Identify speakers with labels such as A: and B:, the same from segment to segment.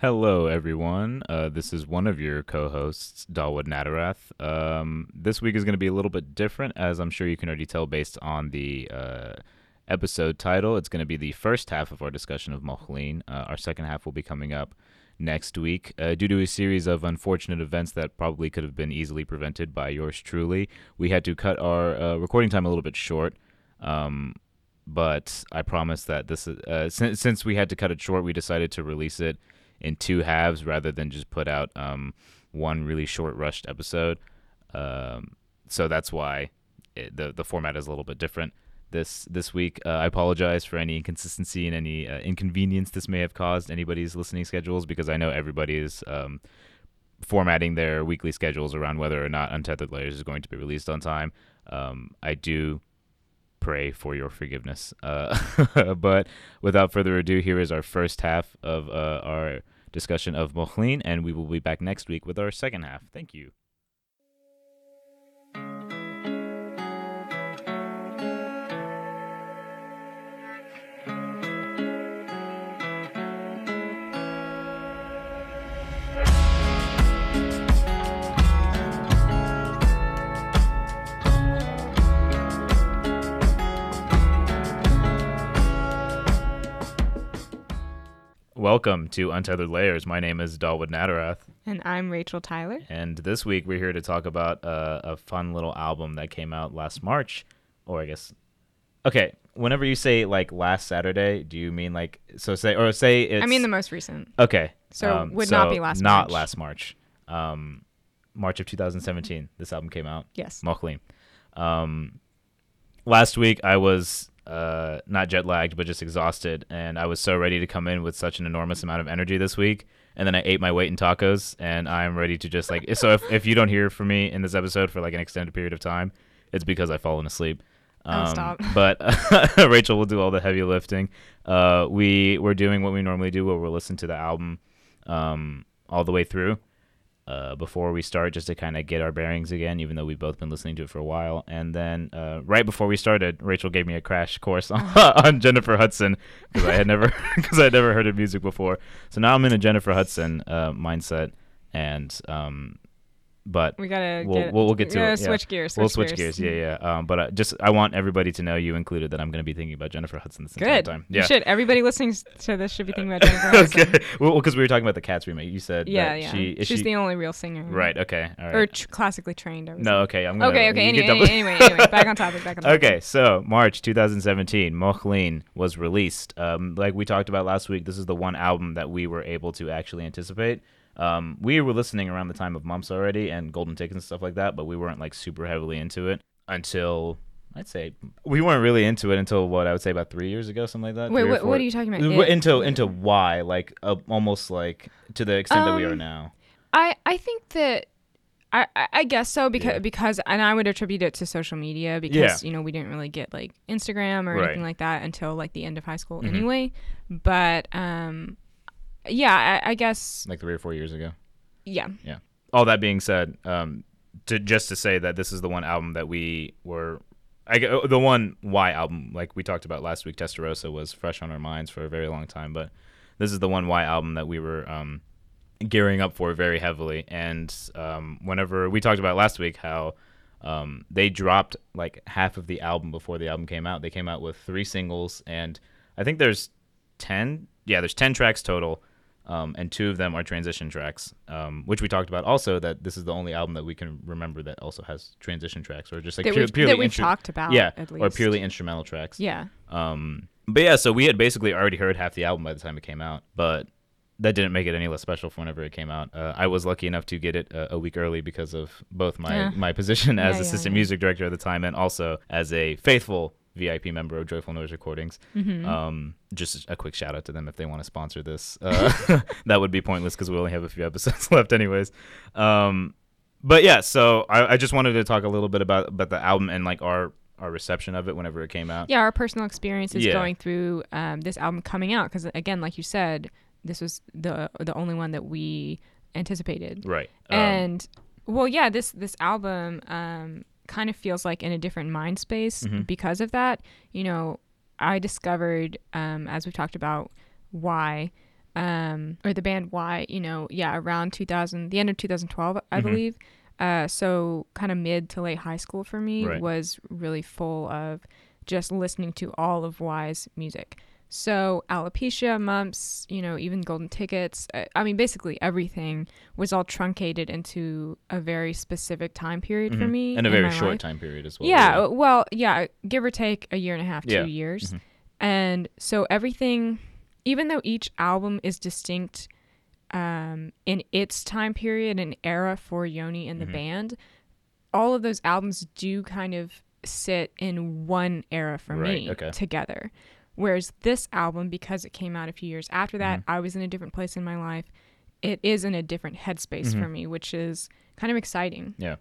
A: Hello, everyone. Uh, this is one of your co-hosts, Dawood Nadurath. Um, this week is going to be a little bit different, as I'm sure you can already tell based on the uh, episode title. It's going to be the first half of our discussion of Moh Lhean. Uh, our second half will be coming up next week. Uh, due to a series of unfortunate events that probably could have been easily prevented by yours truly, we had to cut our uh, recording time a little bit short. Um, but I promise that this is, uh, since, since we had to cut it short, we decided to release it in two halves rather than just put out um, one really short rushed episode. Um, so that's why it, the the format is a little bit different this this week. Uh, I apologize for any inconsistency and any uh, inconvenience this may have caused anybody's listening schedules because I know everybody is um, formatting their weekly schedules around whether or not Untethered Layers is going to be released on time. Um, I do pray for your forgiveness. Uh, but without further ado, here is our first half of uh, our discussion of Moh Lhean, and we will be back next week with our second half. Thank you. Welcome to Untethered Layers. My name is Dawood Nadurath.
B: And I'm Rachel Tyler.
A: And this week we're here to talk about uh, a fun little album that came out last March. Or I guess. Okay, whenever you say like last Saturday, do you mean like. So say. Or say it's.
B: I mean the most recent.
A: Okay.
B: So um, would so not be last
A: Not
B: March.
A: last March. Um, March of 2017, this album came out.
B: Yes.
A: Moh Lhean. Um, last week I was uh, not jet lagged, but just exhausted. And I was so ready to come in with such an enormous amount of energy this week. And then I ate my weight in tacos, and I'm ready to just like. So if, if you don't hear from me in this episode for like an extended period of time, it's because I've fallen asleep.
B: Um, stop.
A: But Rachel will do all the heavy lifting. Uh, we we're doing what we normally do, where we'll listen to the album um, all the way through uh, before we start, just to kind of get our bearings again, even though we've both been listening to it for a while. And then uh, right before we started, Rachel gave me a crash course on, on Jennifer Hudson because I had never because I had never heard her music before. So now I'm in a Jennifer Hudson uh, mindset, and um, but
B: we gotta
A: we'll,
B: get,
A: we'll, we'll get to it.
B: switch yeah. gears. Switch
A: we'll switch
B: gears.
A: gears. Yeah, yeah. Um, but uh, just I want everybody to know, you included, that I'm going to be thinking about Jennifer Hudson this entire time. Yeah.
B: You should. Everybody listening to this should be thinking about Jennifer Hudson.
A: okay. Well, because we were talking about the Cats remake. You said
B: Yeah,
A: that
B: yeah.
A: she
B: She's
A: she,
B: the only real singer.
A: right. Okay. All right.
B: Or tr- classically trained. I
A: no. Okay. I'm gonna.
B: Okay. Okay. Anyway, anyway, anyway, anyway. Back on topic. Back on topic.
A: Okay, so March 2017, Moh Lhean was released. Um, like we talked about last week, this is the one album that we were able to actually anticipate. Um, we were listening around the time of Mumps already and Golden Tickets and stuff like that, but we weren't like super heavily into it until I'd say we weren't really into it until what I would say about three years ago, something like that.
B: Wait, what, what are you talking about? It-
A: Into into why like uh, almost like to the extent that we are
B: Um,
A: now.
B: I I think that. I, I- guess so because
A: Yeah.
B: because and I would attribute it to social media because you know we didn't really get like Instagram or
A: Right.
B: anything like that until like the end of high school
A: Mhm.
B: anyway. But um, yeah, I, I guess
A: Like three or four years ago.
B: yeah. Yeah.
A: All that being said, um, to just to say that this is the one album that we were, I g- the one Y album like we talked about last week. Testarossa was fresh on our minds for a very long time, but this is the one Y album that we were um, gearing up for very heavily. And um, whenever we talked about last week how um, they dropped like half of the album before the album came out. They came out with three singles, and I think there's ten. Yeah, there's ten tracks total. Um, and two of them are transition tracks, um, which we talked about also. That this is the only album that we can remember that also has transition tracks, or just like
B: that
A: pure,
B: we've,
A: purely
B: that we've
A: intro-
B: talked about
A: yeah,
B: at least.
A: or purely instrumental tracks.
B: yeah.
A: Um, but yeah, so we had basically already heard half the album by the time it came out, but that didn't make it any less special for whenever it came out. Uh, I was lucky enough to get it uh, a week early because of both my
B: Yeah.
A: my position as
B: yeah,
A: assistant
B: yeah.
A: music director at the time and also as a faithful VIP member of Joyful Noise Recordings.
B: Mm-hmm.
A: Um, just a quick shout out to them if they want to sponsor this. Uh, that would be pointless because we only have a few episodes left, anyways. Um, but yeah, so I, I just wanted to talk a little bit about about the album and like our our reception of it whenever it came out.
B: yeah, our personal experiences
A: Yeah.
B: going through um, this album coming out because again, like you said, this was the the only one that we anticipated.
A: Right. Um,
B: and well, yeah, this this album um, kind of feels like in a different mind space
A: Mhm.
B: because of that. You know, I discovered um, as we've talked about why um, or the band why, you know, yeah, around 2000, the end of 2012, I
A: Mhm.
B: believe. Uh, so kind of mid to late high school for me
A: Right.
B: was really full of just listening to all of Y's music. So alopecia, mumps, you know, even golden tickets. uh, I mean, basically everything was all truncated into a very specific time period for
A: Mhm.
B: me
A: and a very short
B: life.
A: time period as well.
B: Yeah,
A: really.
B: well, yeah, give or take a year and a half, two
A: Yeah.
B: years.
A: Mhm.
B: And so everything, even though each album is distinct um, in its time period and era for Yoni and the
A: Mhm.
B: band, all of those albums do kind of sit in one era for
A: Right,
B: me
A: okay.
B: together. Whereas this album, because it came out a few years after that,
A: Mhm.
B: I was in a different place in my life. It is in a different headspace
A: Mhm.
B: for me, which is kind of exciting. Yeah.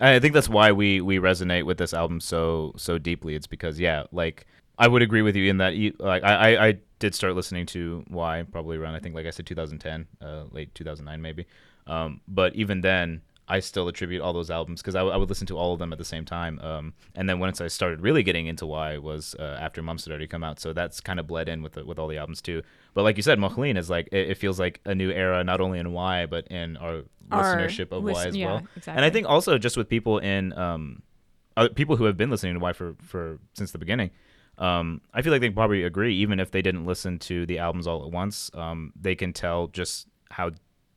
A: I think that's why we we resonate with this album so so deeply. It's because yeah, like I would agree with you in that like I, I I did start listening to Why probably around I think like I said 2010, uh, late 2009 maybe. Um, but even then, I still attribute all those albums because I, w- I would listen to all of them at the same time. Um, and then once I started really getting into Y was uh, after Mumps had already come out, so that's kind of bled in with the, with all the albums too. But like you said, Moh Lhean is like it, it feels like a new era not only in Y but in our
B: Our
A: listenership of Y
B: listen-
A: as
B: yeah,
A: well.
B: Exactly.
A: And I think also just with people in um, uh, people who have been listening to Y for for since the beginning, um, I feel like they probably agree. Even if they didn't listen to the albums all at once, um, they can tell just how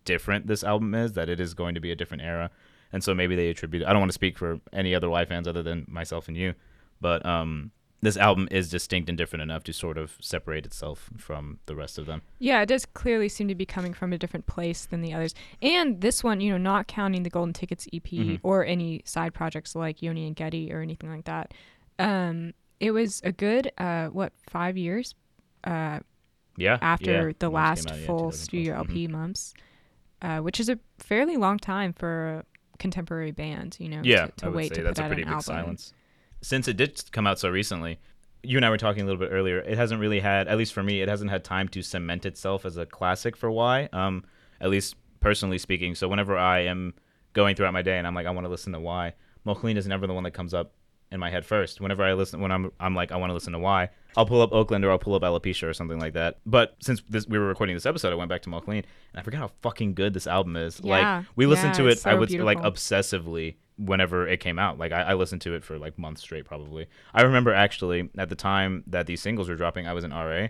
A: different this album is. That it is going to be a different era, and so maybe they attribute. I don't want to speak for any other Y fans other than myself and you, but um, this album is distinct and different enough to sort of separate itself from the rest of them.
B: Yeah, it does clearly seem to be coming from a different place than the others. And this one, you know, not counting the Golden Tickets EP
A: Mhm.
B: or any side projects like Yoni and Geti or anything like that. Um, it was a good uh, what five years uh,
A: Yeah.
B: after
A: yeah.
B: the last
A: out, yeah,
B: full
A: 2012.
B: studio. LP months, uh, which is a fairly long time for a contemporary band. You know,
A: yeah,
B: to, to
A: I would
B: wait
A: say
B: to
A: that's
B: put
A: a
B: out
A: pretty
B: an
A: big
B: album.
A: silence. Since it did come out so recently, you and I were talking a little bit earlier. It hasn't really had, at least for me, it hasn't had time to cement itself as a classic for Y. Um, at least personally speaking. So whenever I am going throughout my day and I'm like, I want to listen to Y, Moh Lhean is never the one that comes up in my head first. Whenever I listen, when I'm I'm like, I want to listen to why, I'll pull up Oakland or I'll pull up Alopecia or something like that. But since this, we were recording this episode, I went back to Moh Lhean and I forgot how fucking good this album is.
B: Yeah,
A: like we listened
B: yeah,
A: to it,
B: it's
A: I
B: so
A: would like obsessively whenever it came out. Like I, I listened to it for like months straight, probably. I remember actually at the time that these singles were dropping, I was in RA,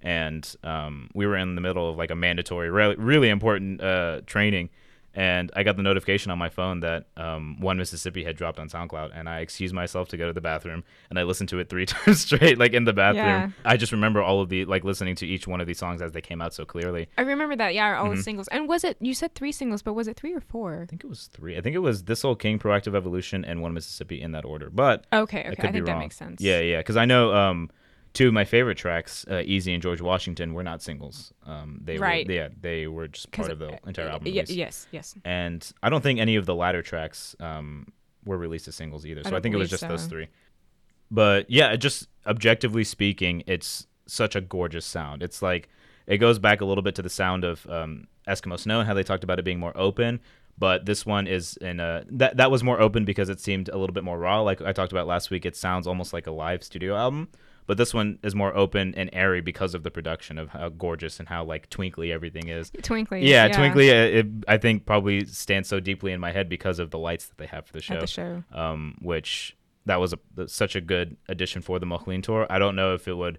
A: and um, we were in the middle of like a mandatory, really, really important uh, training. And I got the notification on my phone that um, One Mississippi had dropped on SoundCloud, and I excused myself to go to the bathroom, and I listened to it three times straight, like in the bathroom.
B: Yeah.
A: I just remember all of the like listening to each one of these songs as they came out so clearly.
B: I remember that. Yeah, all
A: Mhm.
B: the singles. And was it? You said three singles, but was it three or four?
A: I think it was three. I think it was This Old King, Proactive Evolution, and One Mississippi in that order. But
B: Okay,
A: I
B: okay.
A: could
B: I,
A: be
B: think that makes sense.
A: Yeah, yeah, because I know um, two of my favorite tracks, uh, "Easy" and "George Washington," were not singles. Um, they
B: Right.
A: were, yeah, they were just part of the
B: uh,
A: entire album.
B: y- yes, yes.
A: And I don't think any of the latter tracks um, were released as singles either. So I,
B: don't
A: think it was just those three. But yeah, just objectively speaking, it's such a gorgeous sound. It's like it goes back a little bit to the sound of um, Eskimo Snow and how they talked about it being more open. But this one is in a that that was more open because it seemed a little bit more raw. Like I talked about last week, it sounds almost like a live studio album. But this one is more open and airy because of the production of how gorgeous and how like twinkly everything is.
B: Twinkly.
A: Yeah, Twinkly. uh, It, I think probably stands so deeply in my head because of the lights that they have for the show.
B: At the show.
A: Um, which that was a, such a good addition for the Moh Lhean tour. I don't know if it would.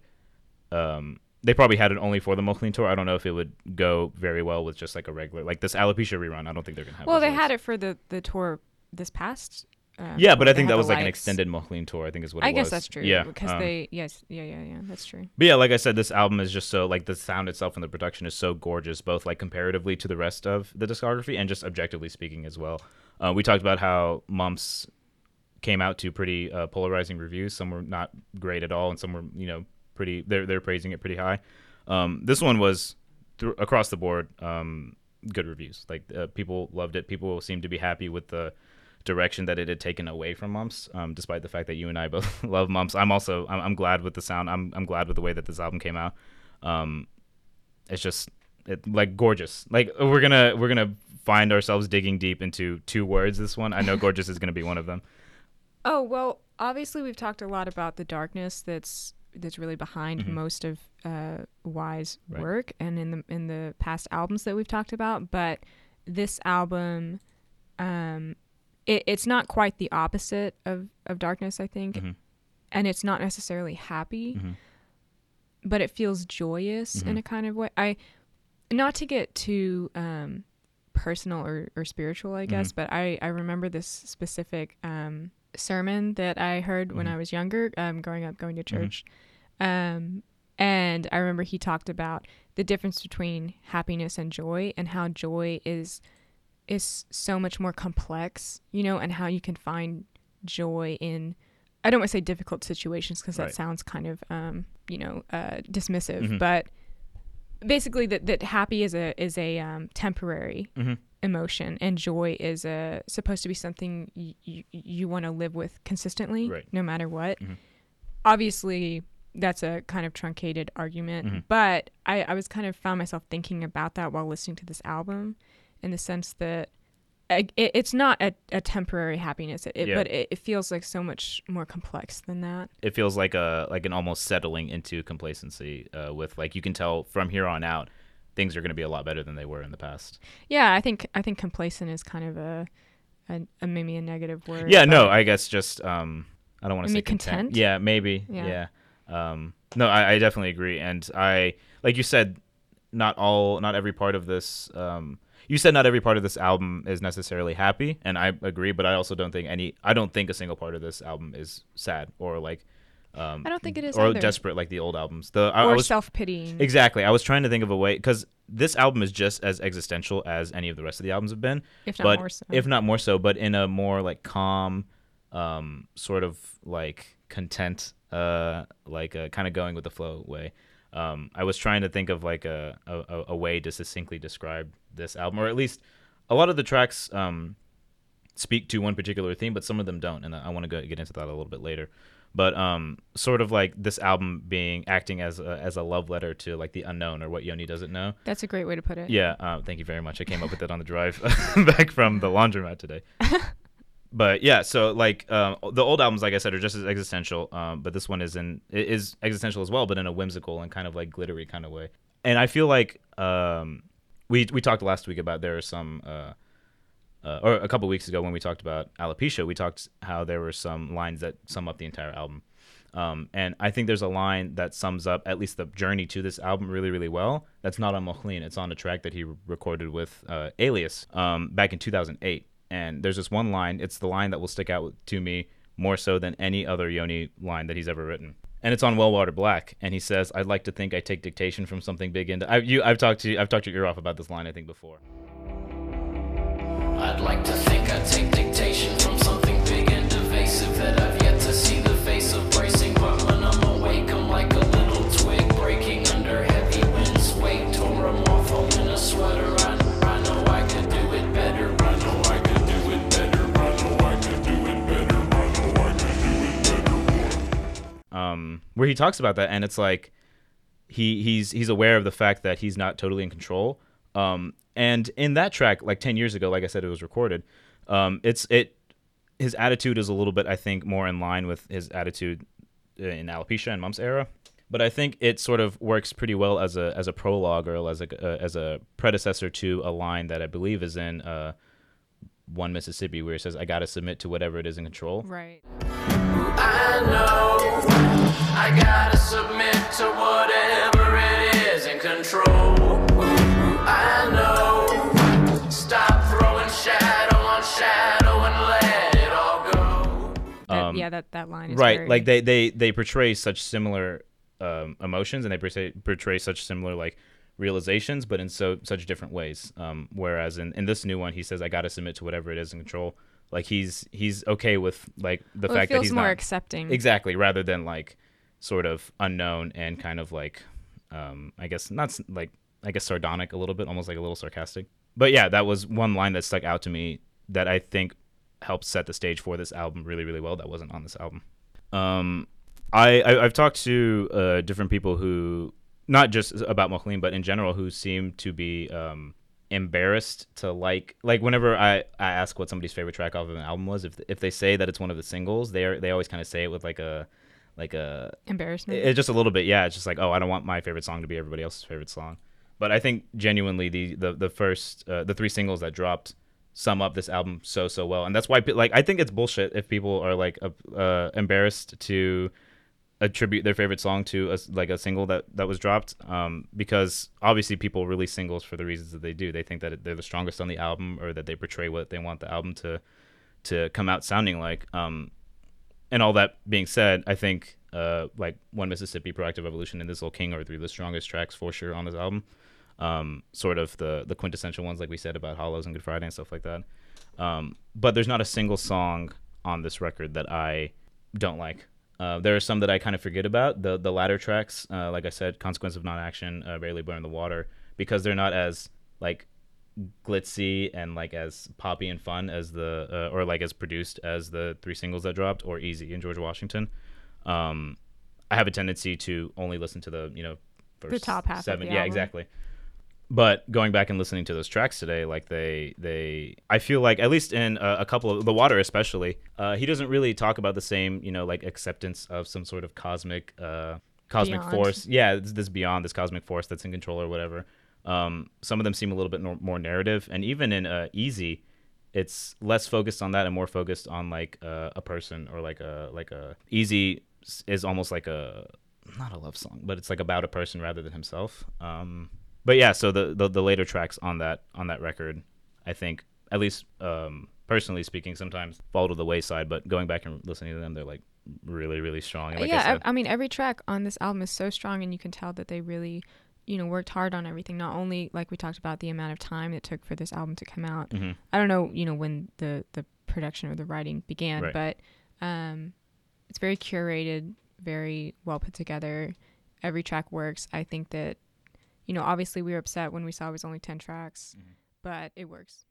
A: Um, they probably had it only for the Moh Lhean tour. I don't know if it would go very well with just like a regular like this alopecia rerun. I don't think they're gonna have.
B: Well, they had it for the the tour this past. Uh,
A: Yeah, but I think that was like an extended Moh Lhean tour. I think is what it was.
B: I guess
A: was.
B: that's true.
A: Yeah,
B: because
A: um,
B: they yes yeah yeah yeah that's true.
A: But yeah, like I said, this album is just so like the sound itself and the production is so gorgeous, both like comparatively to the rest of the discography and just objectively speaking as well. Uh, we talked about how Mumps came out to pretty uh, polarizing reviews. Some were not great at all, and some were you know pretty. They're they're praising it pretty high. Um, this one was thr across the board um, good reviews. Like uh, people loved it. People seemed to be happy with the direction that it had taken away from Mumps, um, despite the fact that you and I both love Mumps. I'm also I'm, I'm glad with the sound. I'm I'm glad with the way that this album came out. Um, it's just it, like gorgeous. Like we're gonna we're gonna find ourselves digging deep into two words. This one I know gorgeous is gonna be one of them.
B: Oh well, obviously we've talked a lot about the darkness that's that's really behind
A: Mhm.
B: most of uh, Y's
A: Right.
B: work and in the in the past albums that we've talked about. But this album, um, it, it's not quite the opposite of of Darkness, I think,
A: Mhm.
B: and it's not necessarily happy,
A: Mhm.
B: but it feels joyous in
A: Mhm.
B: a kind of way. I not to get too um, personal or, or spiritual, I guess,
A: Mhm.
B: but I, I remember this specific um, sermon that I heard when
A: Mhm.
B: I was younger, um, growing up, going to
A: Mhm.
B: church. Um, and I remember he talked about the difference between happiness and joy and how joy is is so much more complex, you know, and how you can find joy in I don't want to say difficult situations because that
A: Right.
B: sounds kind of um, you know, uh, dismissive,
A: Mhm.
B: but basically that that happy is a is a um, temporary
A: Mhm.
B: emotion and joy is a supposed to be something y- y- you want to live with consistently
A: Right.
B: no matter what
A: Mhm.
B: obviously that's a kind of truncated argument
A: Mhm.
B: but I, I was kind of found myself thinking about that while listening to this album in the sense that it, it's not a, a temporary happiness it,
A: Yeah.
B: but it, it feels like so much more complex than that
A: It feels like a like an almost settling into complacency. Uh, with like you can tell from here on out, things are going to be a lot better than they were in the past.
B: yeah i think i think complacent is kind of a, a, a maybe a negative word
A: Yeah, no, I guess just um, I don't want to say
B: mean content?
A: Yeah, maybe.
B: Yeah.
A: Yeah. Um, no, I, I definitely agree, and I like you said, not all, not every part of this. Um, you said not every part of this album is necessarily happy, and I agree. But I also don't think any. I don't think a single part of this album is sad or like. Um,
B: I don't think it is
A: or
B: either.
A: desperate like the old albums. The I,
B: or
A: was
B: self-pitying
A: exactly. I was trying to think of a way because this album is just as existential as any of the rest of the albums have been
B: if not
A: but
B: more so
A: if not more so, but in a more like calm, um, sort of like content, uh, like uh, kind of going with the flow way. Um, I was trying to think of like a, a a way to succinctly describe this album, or at least a lot of the tracks um, speak to one particular theme, but some of them don't, and I want to get into that a little bit later. But um, sort of like this album being acting as a, as a love letter to like the unknown or what Yoni doesn't know.
B: that's a great way to put it
A: Yeah, uh, thank you very much. I came up with that on the drive back from the laundromat today. but yeah, so like um, the old albums, like I said, are just as existential. Um, but this one is in is existential as well, but in a whimsical and kind of like glittery kind of way. And I feel like um, we we talked last week about there are some. Uh, uh, or a couple weeks ago when we talked about alopecia, we talked how there were some lines that sum up the entire album. Um, and I think there's a line that sums up at least the journey to this album really, really well. That's not on Moh Lhean. It's on a track that he recorded with uh, Alias um, back in 2008. And there's this one line. It's the line that will stick out to me more so than any other Yoni line that he's ever written. And it's on Well Water Black. And he says, "I'd like to think I take dictation from something big into." I, you, I've talked to you, I've talked to your off about this line I think before.
C: I'd like to think I take dictation from
A: he talks about that, and it's like he he's he's aware of the fact that he's not totally in control. Um, and in that track, like ten years ago, like I said, it was recorded. Um, it's it his attitude is a little bit, I think, more in line with his attitude in alopecia and mumps era. But I think it sort of works pretty well as a as a prologue or as a uh, as a predecessor to a line that I believe is in uh, one Mississippi, where he says, "I got to submit to whatever it is in control."
B: right
C: I gotta submit to whatever it is in control. I know. Stop throwing shadow on shadow and let it all go.
B: That-
A: Um,
B: yeah that that line is
A: right
B: very-
A: like they they they portray such similar um, emotions and they portray, portray such similar like realizations but in so such different ways um, whereas in, in this new one he says i gotta submit to whatever it is in control like he's he's okay with like the
B: well, it
A: fact
B: feels
A: that he's
B: more
A: not
B: accepting
A: exactly rather than like sort of unknown and kind of like um, i guess not like i guess sardonic a little bit almost like a little sarcastic. But yeah that was one line that stuck out to me that i think helped set the stage for this album really really well that wasn't on this album. Um, I, I I've talked to uh, different people who not just about Moh Lhean, but in general, who seem to be um, embarrassed to like like whenever I, I ask what somebody's favorite track off of an album was, if if they say that it's one of the singles, they are, they always kind of say it with like a like a
B: Embarrassment.
A: it's just a little bit yeah it's just like oh i don't want my favorite song to be everybody else's favorite song. But i think genuinely the the, the first uh, the three singles that dropped sum up this album so so well. And that's why like i think it's bullshit if people are like uh, uh, embarrassed to attribute their favorite song to a, like a single that that was dropped um, because obviously people release singles for the reasons that they do. They think that they're the strongest on the album or that they portray what they want the album to to come out sounding like um, and all that being said, I think uh, like One Mississippi, Proactive Evolution, and This Little King are three of the strongest tracks for sure on this album. Um, sort of the the quintessential ones, like we said about Hollows and Good Friday and stuff like that. Um, but there's not a single song on this record that I don't like. Uh, there are some that I kind of forget about. The the latter tracks, uh, like I said, Consequence of Non-Action, uh, Rarely Burn the Water, because they're not as like glitzy and like as poppy and fun as the uh, or like as produced as the three singles that dropped or Easy in George Washington. Um, I have a tendency to only listen to the you know first
B: top half of
A: seven.
B: the
A: yeah,
B: album.
A: exactly. But going back and listening to those tracks today, like they they, I feel like at least in a, a couple of the water especially, uh, he doesn't really talk about the same you know like acceptance of some sort of cosmic uh, cosmic
B: Beyond.
A: force. Yeah, this, this beyond this cosmic force that's in control or whatever. Um, some of them seem a little bit nor- more narrative, and even in uh, Easy, it's less focused on that and more focused on like uh, a person or like a like a Easy is almost like a not a love song, but it's like about a person rather than himself. Um, but yeah, so the, the the later tracks on that on that record, I think at least um, personally speaking, sometimes fall to the wayside. But going back and listening to them, they're like really really strong. And like I
B: yeah,
A: said,
B: I, I mean, every track on this album is so strong, and you can tell that they really, you know, worked hard on everything. Not only like we talked about the amount of time it took for this album to come out.
A: Mhm.
B: I don't know, you know, when the the production or the writing began,
A: Right.
B: but um, it's very curated, very well put together. Every track works. I think that, you know, obviously we were upset when we saw it was only ten tracks,
A: Mhm.
B: but it works.